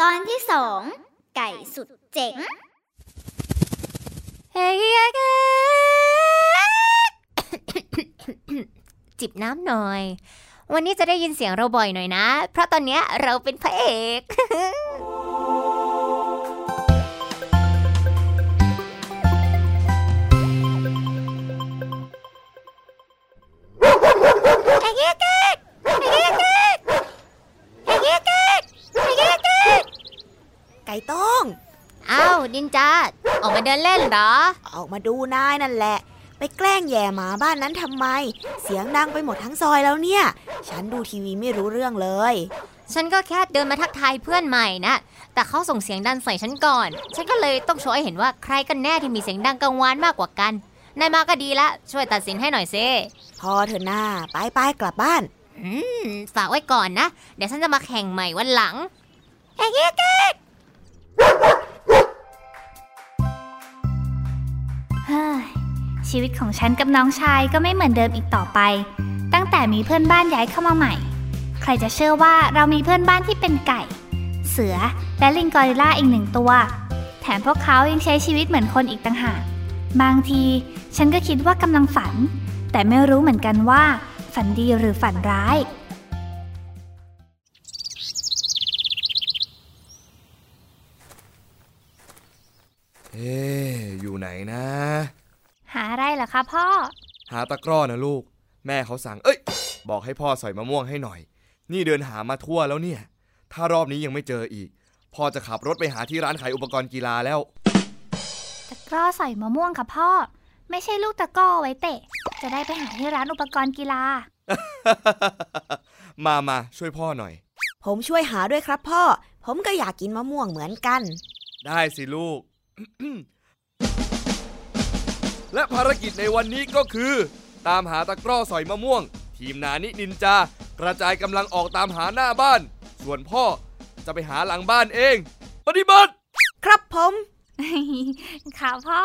ตอนที่สองไก่สุดเจ๋งเฮ้ยจิบน้ำหน่อย วันนี้จะได้ยินเสียงเราบ่อยหน่อยนะ เพราะตอนเนี้ยเราเป็นพระเอก มาดูนายนั่นแหละ ไปแกล้งแย่หมาบ้านนั้นทำไม เสียงดังไปหมดทั้งซอยแล้วเนี่ย ฉันดูทีวีไม่รู้เรื่องเลย ฉันก็แค่เดินมาทักทายเพื่อนใหม่นะ แต่เขาส่งเสียงดังใส่ฉันก่อน ฉันก็เลยต้องโชว์ให้เห็นว่าใครกันแน่ที่มีเสียงดังกังวานมากกว่ากัน นายมาก็ดีละ ช่วยตัดสินให้หน่อยเซพอเถอะหน้าไปไปกลับบ้าน อืม ฝากไว้ก่อนนะ เดี๋ยวฉันจะมาแข่งใหม่วันหลังเชีวิตของฉันกับน้องชายก็ไม่เหมือนเดิมอีกต่อไป ตั้งแต่มีเพื่อนบ้านย้ายเข้ามาใหม่ ใครจะเชื่อว่าเรามีเพื่อนบ้านที่เป็นไก่ เสือและลิงกอริลลาอีกหนึ่งตัว แถมพวกเขายังใช้ชีวิตเหมือนคนอีกต่างหาก บางทีฉันก็คิดว่ากำลังฝัน แต่ไม่รู้เหมือนกันว่า ฝันดีหรือฝันร้ายเอ๊อยู่ไหนนะ หาอะไรเหรอ คะพ่อ หาตะกร้อนะลูก แม่เขาสั่ง เอ้ย บอกให้พ่อใส่มะม่วงให้หน่อย นี่เดินหามาทั่วแล้วเนี่ย ถ้ารอบนี้ยังไม่เจออีก พ่อจะขับรถไปหาที่ร้านขายอุปกรณ์กีฬาแล้ว ตะกร้อใส่มะม่วงค่ะพ่อ ไม่ใช่ลูกตะกร้อไว้เตะ จะได้ไปหาที่ร้านอุปกรณ์กีฬา มามาช่วยพ่อหน่อย ผมช่วยหาด้วยครับพ่อ ผมก็อยากกินมะม่วงเหมือนกัน ได้สิลูก และภารกิจในวันนี้ก็คือ ตามหาตะกร้อสอยมะม่วง ทีมนานินินจา กระจายกำลังออกตามหาหน้าบ้าน ส่วนพ่อจะไปหาหลังบ้านเอง ปฏิบัติ ครับผม ค่ะพ่อ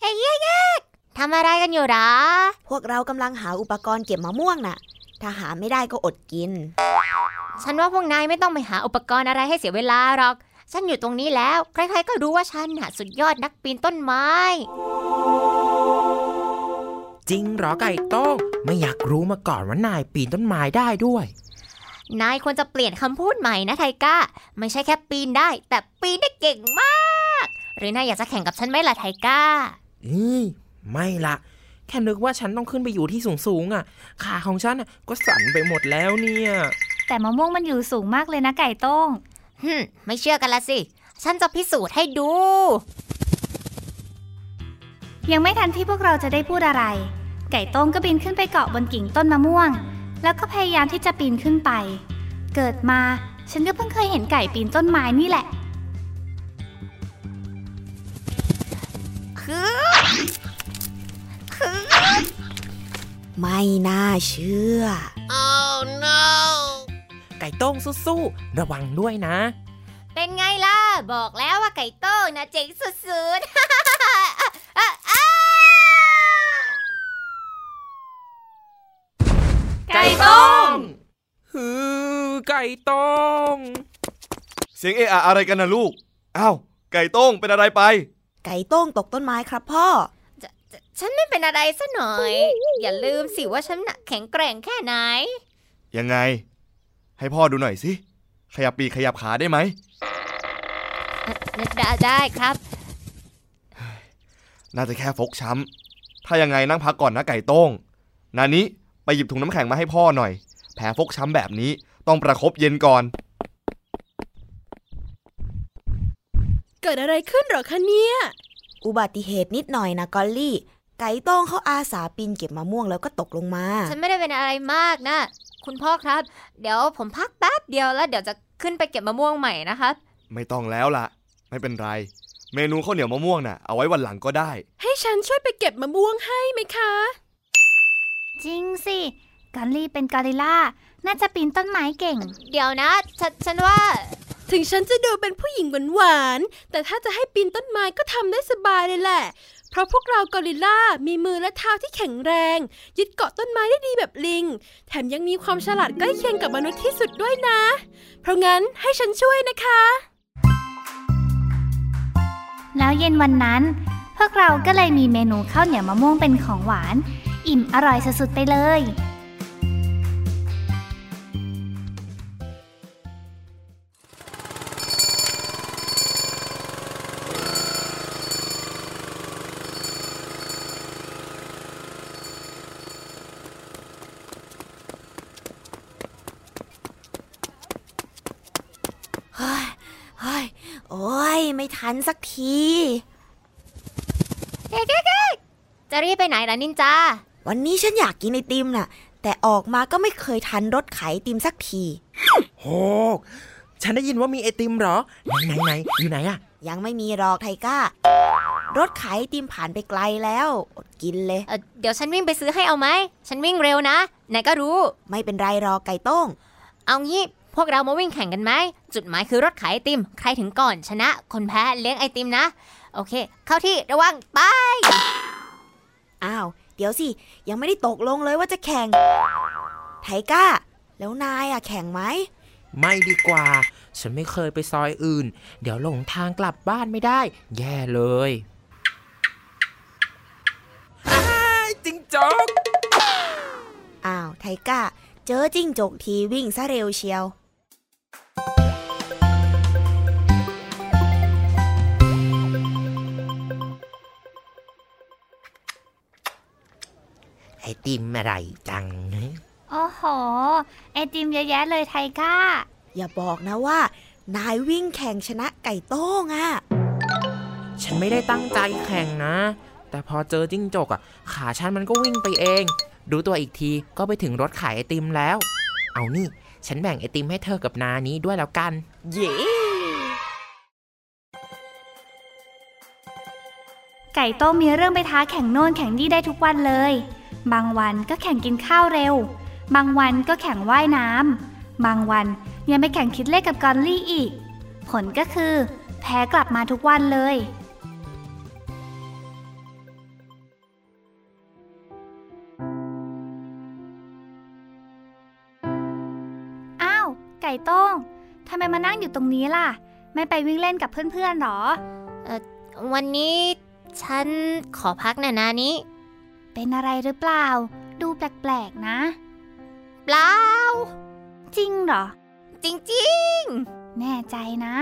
เฮ้ย ทำอะไรกันอยู่หรอ พวกเรากำลังหาอุปกรณ์เก็บมะม่วงน่ะ ถ้าหาไม่ได้ก็อดกิน ฉันว่าพวกนายไม่ต้องไปหาอุปกรณ์อะไรให้เสียเวลาหรอก ฉันอยู่ตรงนี้แล้ว ใครๆก็รู้ว่าฉันน่ะสุดยอดนักปีนต้นไม้ จริงเหรอไก่โต้งไม่อยากรู้มาก่อนว่านายปีนต้นไม้ได้ด้วย นายควรจะเปลี่ยนคำพูดใหม่นะไทก้า ไม่ใช่แค่ปีนได้ แต่ปีนได้เก่งมาก หรือนายอยากจะแข่งกับฉันไหมล่ะไทก้านี่ ไม่ละแค่นึกว่าฉันต้องขึ้นไปอยู่ที่สูงๆอะ ขาของฉันน่ะก็สั่นไปหมดแล้วเนี่ย แต่มะม่วงมันอยู่สูงมากเลยนะไก่โต้งฮึมไม่เชื่อกันละสิ ฉันจะพิสูจน์ให้ดู ยังไม่ทันที่พวกเราจะได้พูดอะไร ไก่โต้งก็บินขึ้นไปเกาะบนกิ่งต้นมะม่วง แล้วก็พยายามที่จะปีนขึ้นไป เกิดมาฉันก็เพิ่งเคยเห็นไก่ปีนต้นไม้นี่แหละคือ ไม่น่าเชื่อ oh no ไก่โต้งสู้ๆ ระวังด้วยนะ เป็นไงล่ะ บอกแล้วว่าไก่โต้งนะเจ๋งสุดๆ ไก่โต้งฮือไก่โต้งเสียงเอะอะอะไรกันนะลูก อ้าว ไก่โต้งเป็นอะไรไป ไก่โต้งตกต้นไม้ครับพ่อจะจะ ฉันไม่เป็นอะไรซะหน่อย อย่าลืมสิว่าฉันน่ะแข็งแกร่งแค่ไหน ยังไง ให้พ่อดูหน่อยสิ ขยับปีกขยับขาได้ไหม ได้ได้ครับ น่าจะแค่ฟกช้ำ ถ้ายังไงนั่งพักก่อนนะไก่โต้ง นานี้ไปหยิบถุงน้ำแข็งมาให้พ่อหน่อย แผลฟกช้ำแบบนี้ต้องประคบเย็นก่อน เกิดอะไรขึ้นเหรอคะเนี่ย อุบัติเหตุนิดหน่อยนะกอลลี่ ไก่โต้งเขาอาสาปีนเก็บมะม่วงแล้วก็ตกลงมา ฉันไม่ได้เป็นอะไรมากนะ คุณพ่อครับ เดี๋ยวผมพักแป๊บเดียวแล้วเดี๋ยวจะขึ้นไปเก็บมะม่วงใหม่นะครับ ไม่ต้องแล้วล่ะ ไม่เป็นไร เมนูข้าวเหนียวมะม่วงน่ะเอาไว้วันหลังก็ได้ ให้ฉันช่วยไปเก็บมะม่วงให้ไหมคะ จริงสิกอลลี่เป็นกอริลล่าน่าจะปีนต้นไม้เก่ง เดี๋ยวนะฉันฉันว่า ถึงฉันจะดูเป็นผู้หญิงหวานๆแต่ถ้าจะให้ปีนต้นไม้ก็ทำได้สบายเลยแหละเพ ราะพวกเรากอริลลามีมือและเท้าที่แข็งแรง ยึดเกาะต้นไม้ได้ดีแบบลิง แถมยังมีความฉลาดใกล้เคียงกับมนุษย์ที่สุดด้วยนะ เพราะงั้นให้ฉันช่วยนะคะ แล้วเย็นวันนั้น พวกเราก็เลยมีเมนูข้าวเหนียวมะม่วงเป็นของหวาน อิ่มอร่อยสุดๆไปเลย จะรีบไปไหนล่ะนินจา วันนี้ฉันอยากกินไอติมน่ะ แต่ออกมาก็ไม่เคยทันรถขายไอติมสักที โหฉันได้ยินว่ามีไอติมเหรอ ไหนไหนไหนอยู่ไหนอะยังไม่มีหรอกไทก้า รถขายไอติมผ่านไปไกลแล้ว อดกินเลย เอ่อเดี๋ยวฉันวิ่งไปซื้อให้เอาไหม ฉันวิ่งเร็วนะไหนก็รู้ ไม่เป็นไรหรอกไก่โต้ง เอางี้ พวกเรามาวิ่งแข่งกันไหม จุดหมายคือรถขายไอติม ใครถึงก่อนชนะ คนแพ้เลี้ยงไอติมนะ โอเค เข้าที่ระวังไป อ้าว เดี๋ยวสิ ยังไม่ได้ตกลงเลยว่าจะแข่ง ไทก้า แล้วนายอะแข่งไหม ไม่ดีกว่า ฉันไม่เคยไปซอยอื่น เดี๋ยวหลงทางกลับบ้านไม่ได้ แย่เลยอ้ายจิงจอกอ้าว ไทก้า เจอจิ้งจกทีวิ่งซะเร็วเชียว อติมอะไรจังโอ้โห ไอติมเยอะแยะเลยไทก้า อย่าบอกนะว่า นายวิ่งแข่งชนะไก่โต้งอะฉันไม่ได้ตั้งใจแข่งนะ แต่พอเจอจิ้งจกอะขาฉันมันก็วิ่งไปเอง ดูตัวอีกทีก็ไปถึงรถขายไอติมแล้ว เอานี่ ฉันแบ่งไอติมให้เธอกับนานี้ด้วยแล้วกัน เย้ไก่โต้มมีเรื่องไปท้าแข่งโน่นแข่งนี่ได้ทุกวันเลย บางวันก็แข่งกินข้าวเร็ว บางวันก็แข่งว่ายน้ำ บางวันยังไปแข่งคิดเลขกับกอลลี่อีก ผลก็คือ แพ้กลับมาทุกวันเลย อ้าว ไก่ต้งทำไมมานั่งอยู่ตรงนี้ล่ะ ไม่ไปวิ่งเล่นกับเพื่อนๆหรอวันนี้ฉันขอพักหนะนานี้ เป็นอะไรหรือเปล่า ดูแปลกๆนะ เปล่า จริงเหรอ จริงแน่ใจนะ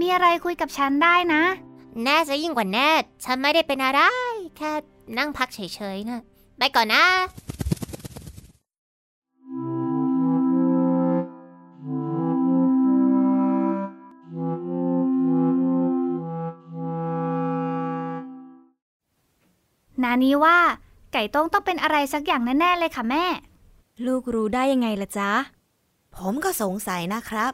มีอะไรคุยกับฉันได้นะๆแน่จะยิ่งกว่าแน่ ฉันไม่ได้เป็นอะไร แค่นั่งพักเฉยๆนะ ไปก่อนนะนานี้ว่า ไก่โต้งต้องเป็นอะไรสักอย่างแน่ๆเลยค่ะแม่ ลูกรู้ได้ยังไงล่ะจ๊ะ ผมก็สงสัยนะครับ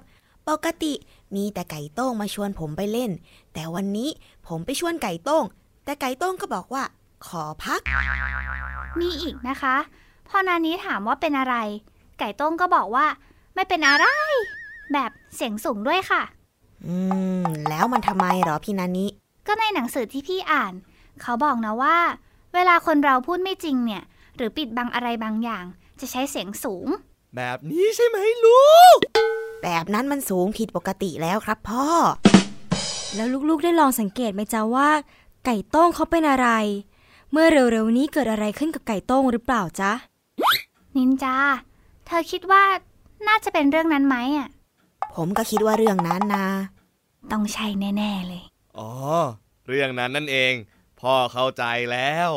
ปกติมีแต่ไก่โต้งมาชวนผมไปเล่น แต่วันนี้ผมไปชวนไก่โต้ง แต่ไก่โต้งก็บอกว่า ขอพัก มีอีกนะคะ พอนานี้ถามว่าเป็นอะไร ไก่โต้งก็บอกว่า ไม่เป็นอะไร แบบเสียงสูงด้วยค่ะ อืม แล้วมันทำไมเหรอพี่นานิก็ในหนังสือที่พี่อ่าน เขาบอกนะว่า เวลาคนเราพูดไม่จริงเนี่ย หรือปิดบังอะไรบางอย่าง จะใช้เสียงสูง แบบนี้ใช่ไหมลูก แบบนั้นมันสูงผิดปกติแล้วครับพ่อ แล้วลูกๆได้ลองสังเกตไหมจ๊ะว่า ไก่โต้งเขาเป็นอะไร เมื่อเร็วๆนี้เกิดอะไรขึ้นกับไก่โต้งหรือเปล่าจ๊ะ นินจา เธอคิดว่าน่าจะเป็นเรื่องนั้นไหมอะ ผมก็คิดว่าเรื่องนั้นนะ ต้องใช่แน่ ๆเลย อ๋อ เรื่องนั้นนั่นเอง พ่อเข้าใจแล้ว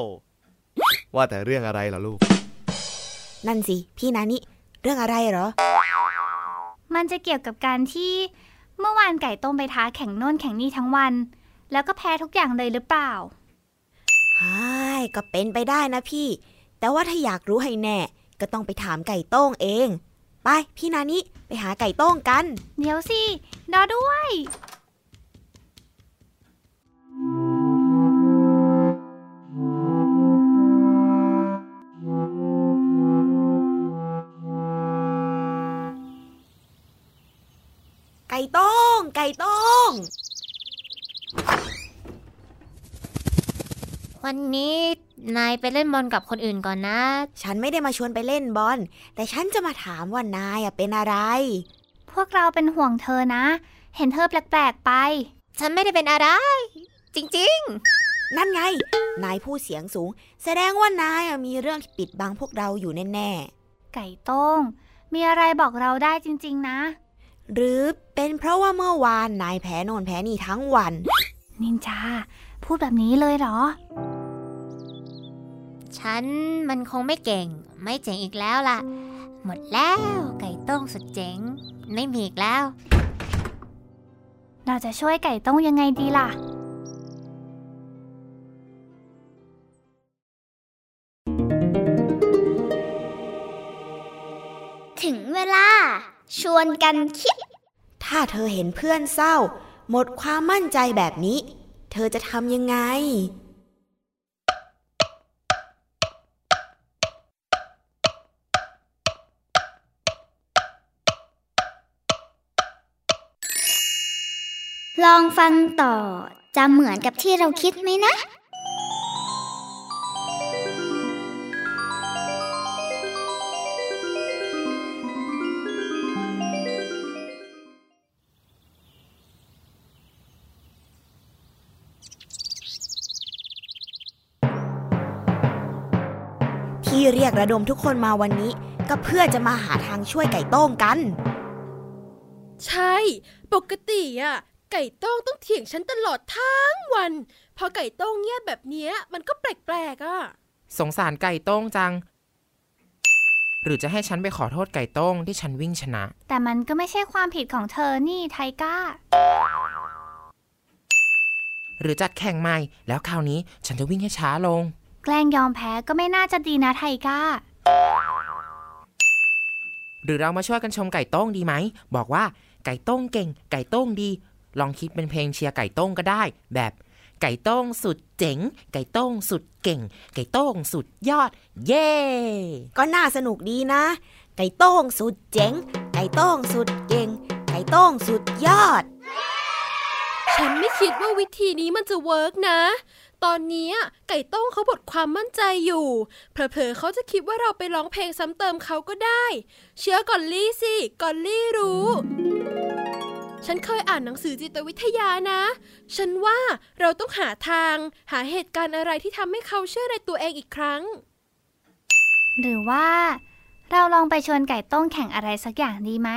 ว่าแต่เรื่องอะไรล่ะลูก นั่นสิ พี่นานิเรื่องอะไรเหรอ มันจะเกี่ยวกับการที่เมื่อวานไก่ต้มไปท้าแข่งโน่นแข่งนี่ทั้งวัน แล้วก็แพ้ทุกอย่างเลยหรือเปล่าใช่ก็เป็นไปได้นะพี่ แต่ว่าถ้าอยากรู้ให้แน่ ก็ต้องไปถามไก่โต้งเอง ไป พี่นานิไปหาไก่โต้งกัน เดี๋ยวสิรอด้วยไก่ โต้งไก่โต้งวันนี้นายไปเล่นบอลกับคนอื่นก่อนนะ ฉันไม่ได้มาชวนไปเล่นบอล แต่ฉันจะมาถามว่านายอะเป็นอะไร พวกเราเป็นห่วงเธอนะ เห็นเธอแปลกๆไป ฉันไม่ได้เป็นอะไร จริงนั่นไง นายพูดเสียงสูง แสดงว่านายอะมีเรื่องที่ปิดบังพวกเราอยู่แน่ไก่โต้ง มีอะไรบอกเราได้จริง ๆ นะๆ หรือเป็นเพราะว่าเมื่อวานนายแพ้โนนแพ้นี่ทั้งวัน นินจา พูดแบบนี้เลยเหรอๆฉันมันคงไม่เก่ง ไม่เจ๋งอีกแล้วล่ะ หมดแล้ว ไก่ต้งสุดเจ๋ง ไม่มีอีกแล้ว เราจะช่วยไก่โต้งยังไงดีล่ะถึงเวลา ชวนกันคิด ถ้าเธอเห็นเพื่อนเศร้า หมดความมั่นใจแบบนี้ เธอจะทำยังไง ลองฟังต่อจะเหมือนกับที่เราคิดไหมนะ ที่เรียกระดมทุกคนมาวันนี้ ก็เพื่อจะมาหาทางช่วยไก่โต้งกัน ใช่ ปกติอะไก่โต้งต้องเถียงฉันตลอดทั้งวัน พอไก่โต้งเงียบแบบเนี้ยมันก็แปลกๆอะ สงสารไก่โต้งจัง หรือจะให้ฉันไปขอโทษไก่โต้งที่ฉันวิ่งชนะ แต่มันก็ไม่ใช่ความผิดของเธอนี่ไทก้า หรือจัดแข่งใหม่ แล้วคราวนี้ฉันจะวิ่งให้ช้าลง แกล้งยอมแพ้ก็ไม่น่าจะดีนะไทก้า หรือเรามาช่วยกันชมไก่โต้งดีไหม บอกว่าไก่โต้งเก่ง ไก่โต้งดี ลองคิดเป็นเพลงเชียร์ไก่โต้งก็ได้ แบบไก่โต้งสุดเจ๋ง ไก่โต้งสุดเก่ง ไก่โต้งสุดยอด เย้ก็น่าสนุกดีนะ ไก่โต้งสุดเจ๋ง ไก่โต้งสุดเก่ง ไก่โต้งสุดยอด ฉันไม่คิดว่าวิธีนี้มันจะเวิร์กนะ ตอนเนี้ยไก่โต้งเขาบดความมั่นใจอยู่ เผลอๆเขาจะคิดว่าเราไปร้องเพลงซ้ำเติมเขาก็ได้ เชื่อก่อนลี่สิก่อนลี่รู้ ฉันเคยอ่านหนังสือจิตวิทยานะ ฉันว่าเราต้องหาทาง หาเหตุการณ์อะไรที่ทำให้เขาเชื่อในตัวเองอีกครั้ง หรือว่า เราลองไปชวนไก่โต้งแข่งอะไรสักอย่างดีไหม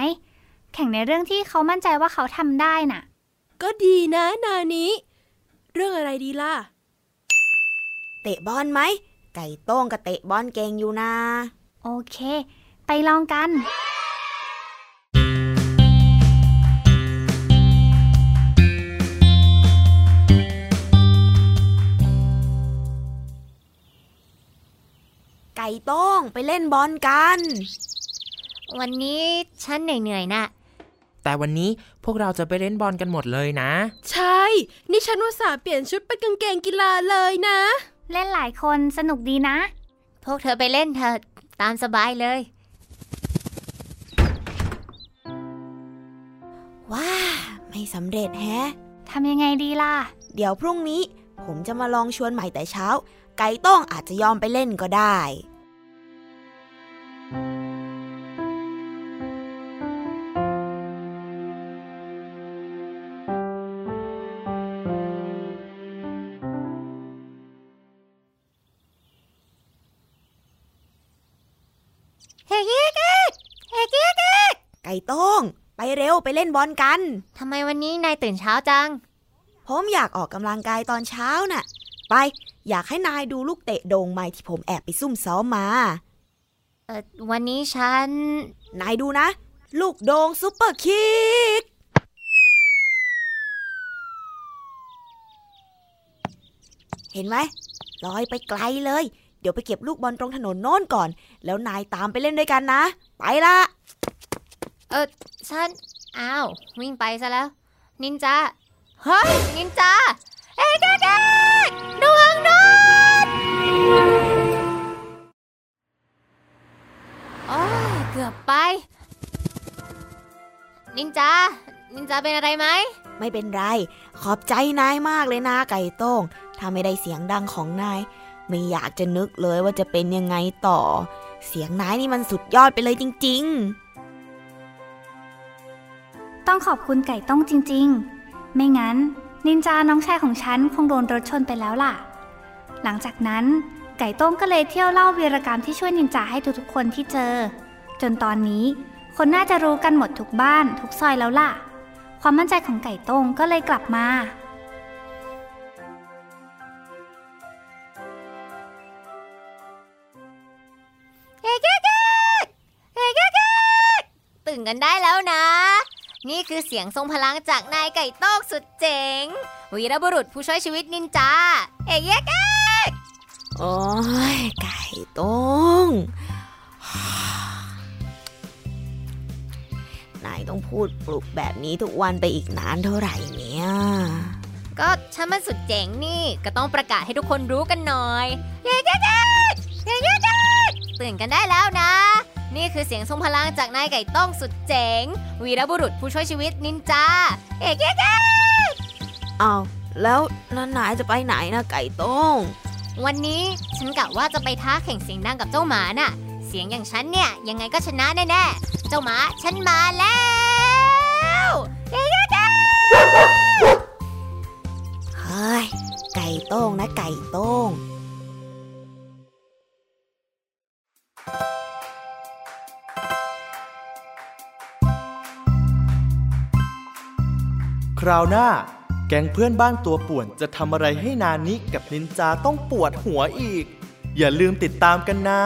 แข่งในเรื่องที่เขามั่นใจว่าเขาทำได้น่ะ ก็ดีนะนานี้เรื่องอะไรดีล่ะ เตะบอลไหม ไก่โต้งกับเตะบอลเก่งอยู่นะ โอเค ไปลองกัน ไก่โต้งไปเล่นบอลกัน วันนี้ฉันเหนื่อยๆนะแต่วันนี้พวกเราจะไปเล่นบอลกันหมดเลยนะ ใช่ นี่ฉันว่าสาห์เปลี่ยนชุดเป็นกางเกงกีฬาเลยนะ เล่นหลายคนสนุกดีนะ พวกเธอไปเล่นเถอะตามสบายเลย ว้า ไม่สำเร็จแฮะ ทำยังไงดีล่ะ เดี๋ยวพรุ่งนี้ ผมจะมาลองชวนใหม่แต่เช้า ไก่โต้งอาจจะยอมไปเล่นก็ได้ วไปเล่นบอลกัน ทำไมวันนี้นายตื่นเช้าจัง ผมอยากออกกำลังกายตอนเช้าน่ะ ไปอยากให้นายดูลูกเตะโด่งใหม่ที่ผมแอบไปซุ่มซ้อมมา เออวันนี้ฉัน นายดูนะ ลูกโด่งซุปเปอร์คิก เห็นไหมลอยไปไกลเลย เดี๋ยวไปเก็บลูกบอลตรงถนนโน้นก่อน แล้วนายตามไปเล่นด้วยกันนะ ไปละ เออฉัน อ้าว วิ่งไปซะแล้ว นินจาเฮ้ยนินจาเอ้ยเด็กๆระวังโดนโอ้ยเกือบไป นินจา นินจาเป็นอะไรไหม ไม่เป็นไร ขอบใจนายมากเลยนะไก่ต้ง ถ้าไม่ได้เสียงดังของนาย ไม่อยากจะนึกเลยว่าจะเป็นยังไงต่อ เสียงนายนี่มันสุดยอดไปเลยจริง ๆ ต้องขอบคุณไก่ต้งจริงๆ ไม่งั้น นินจาน้องชายของฉันคงโดนรถชนไปแล้วล่ะ หลังจากนั้น ไก่ต้งก็เลยเที่ยวเล่าวีรกรรมที่ช่วยนินจาให้ทุกๆคนที่เจอ จนตอนนี้คนน่าจะรู้กันหมดทุกบ้านทุกซอยแล้วล่ะ ความมั่นใจของไก่ต้งก็เลยกลับมาเฮ้ยเก๊กเฮ้ยเก๊กตื่นกันได้แล้วนะ นี่คือเสียงทรงพลังจากนายไก่โต้งสุดเจ๋ง วีรบุรุษผู้ช่วยชีวิตนินจาเฮ้ยเก๊กโอ้ยไก่โต้งนายต้องพูดปลุกแบบนี้ทุกวันไปอีกนานเท่าไหร่เนี่ย ก็ฉันมันสุดเจ๋งนี่ก็ต้องประกาศให้ทุกคนรู้กันหน่อยเฮ้ยเก๊กเฮ้ยเก๊กตื่นกันได้แล้วนะ นี่คือเสียงทรงพลังจากนายไก่โต้งสุดเจ๋ง วีรบุรุษผู้ช่วยชีวิตนินจาเฮ้ยเก๊กเอาแล้วแล้วนายจะไปไหนนะไก่โต้ง วันนี้ฉันกะว่าจะไปท้าแข่งเสียงดังกับเจ้าหมาน่ะ เสียงอย่างฉันเนี่ยยังไงก็ชนะแน่ๆ เจ้าหมาฉันมาแล้วเย้เฮ้ยไก่โต้งนะไก่โต้ง ราวหน้า แก๊งเพื่อนบ้านตัวป่วนจะทำอะไรให้นานิกับนินจาต้องปวดหัวอีก อย่าลืมติดตามกันนะ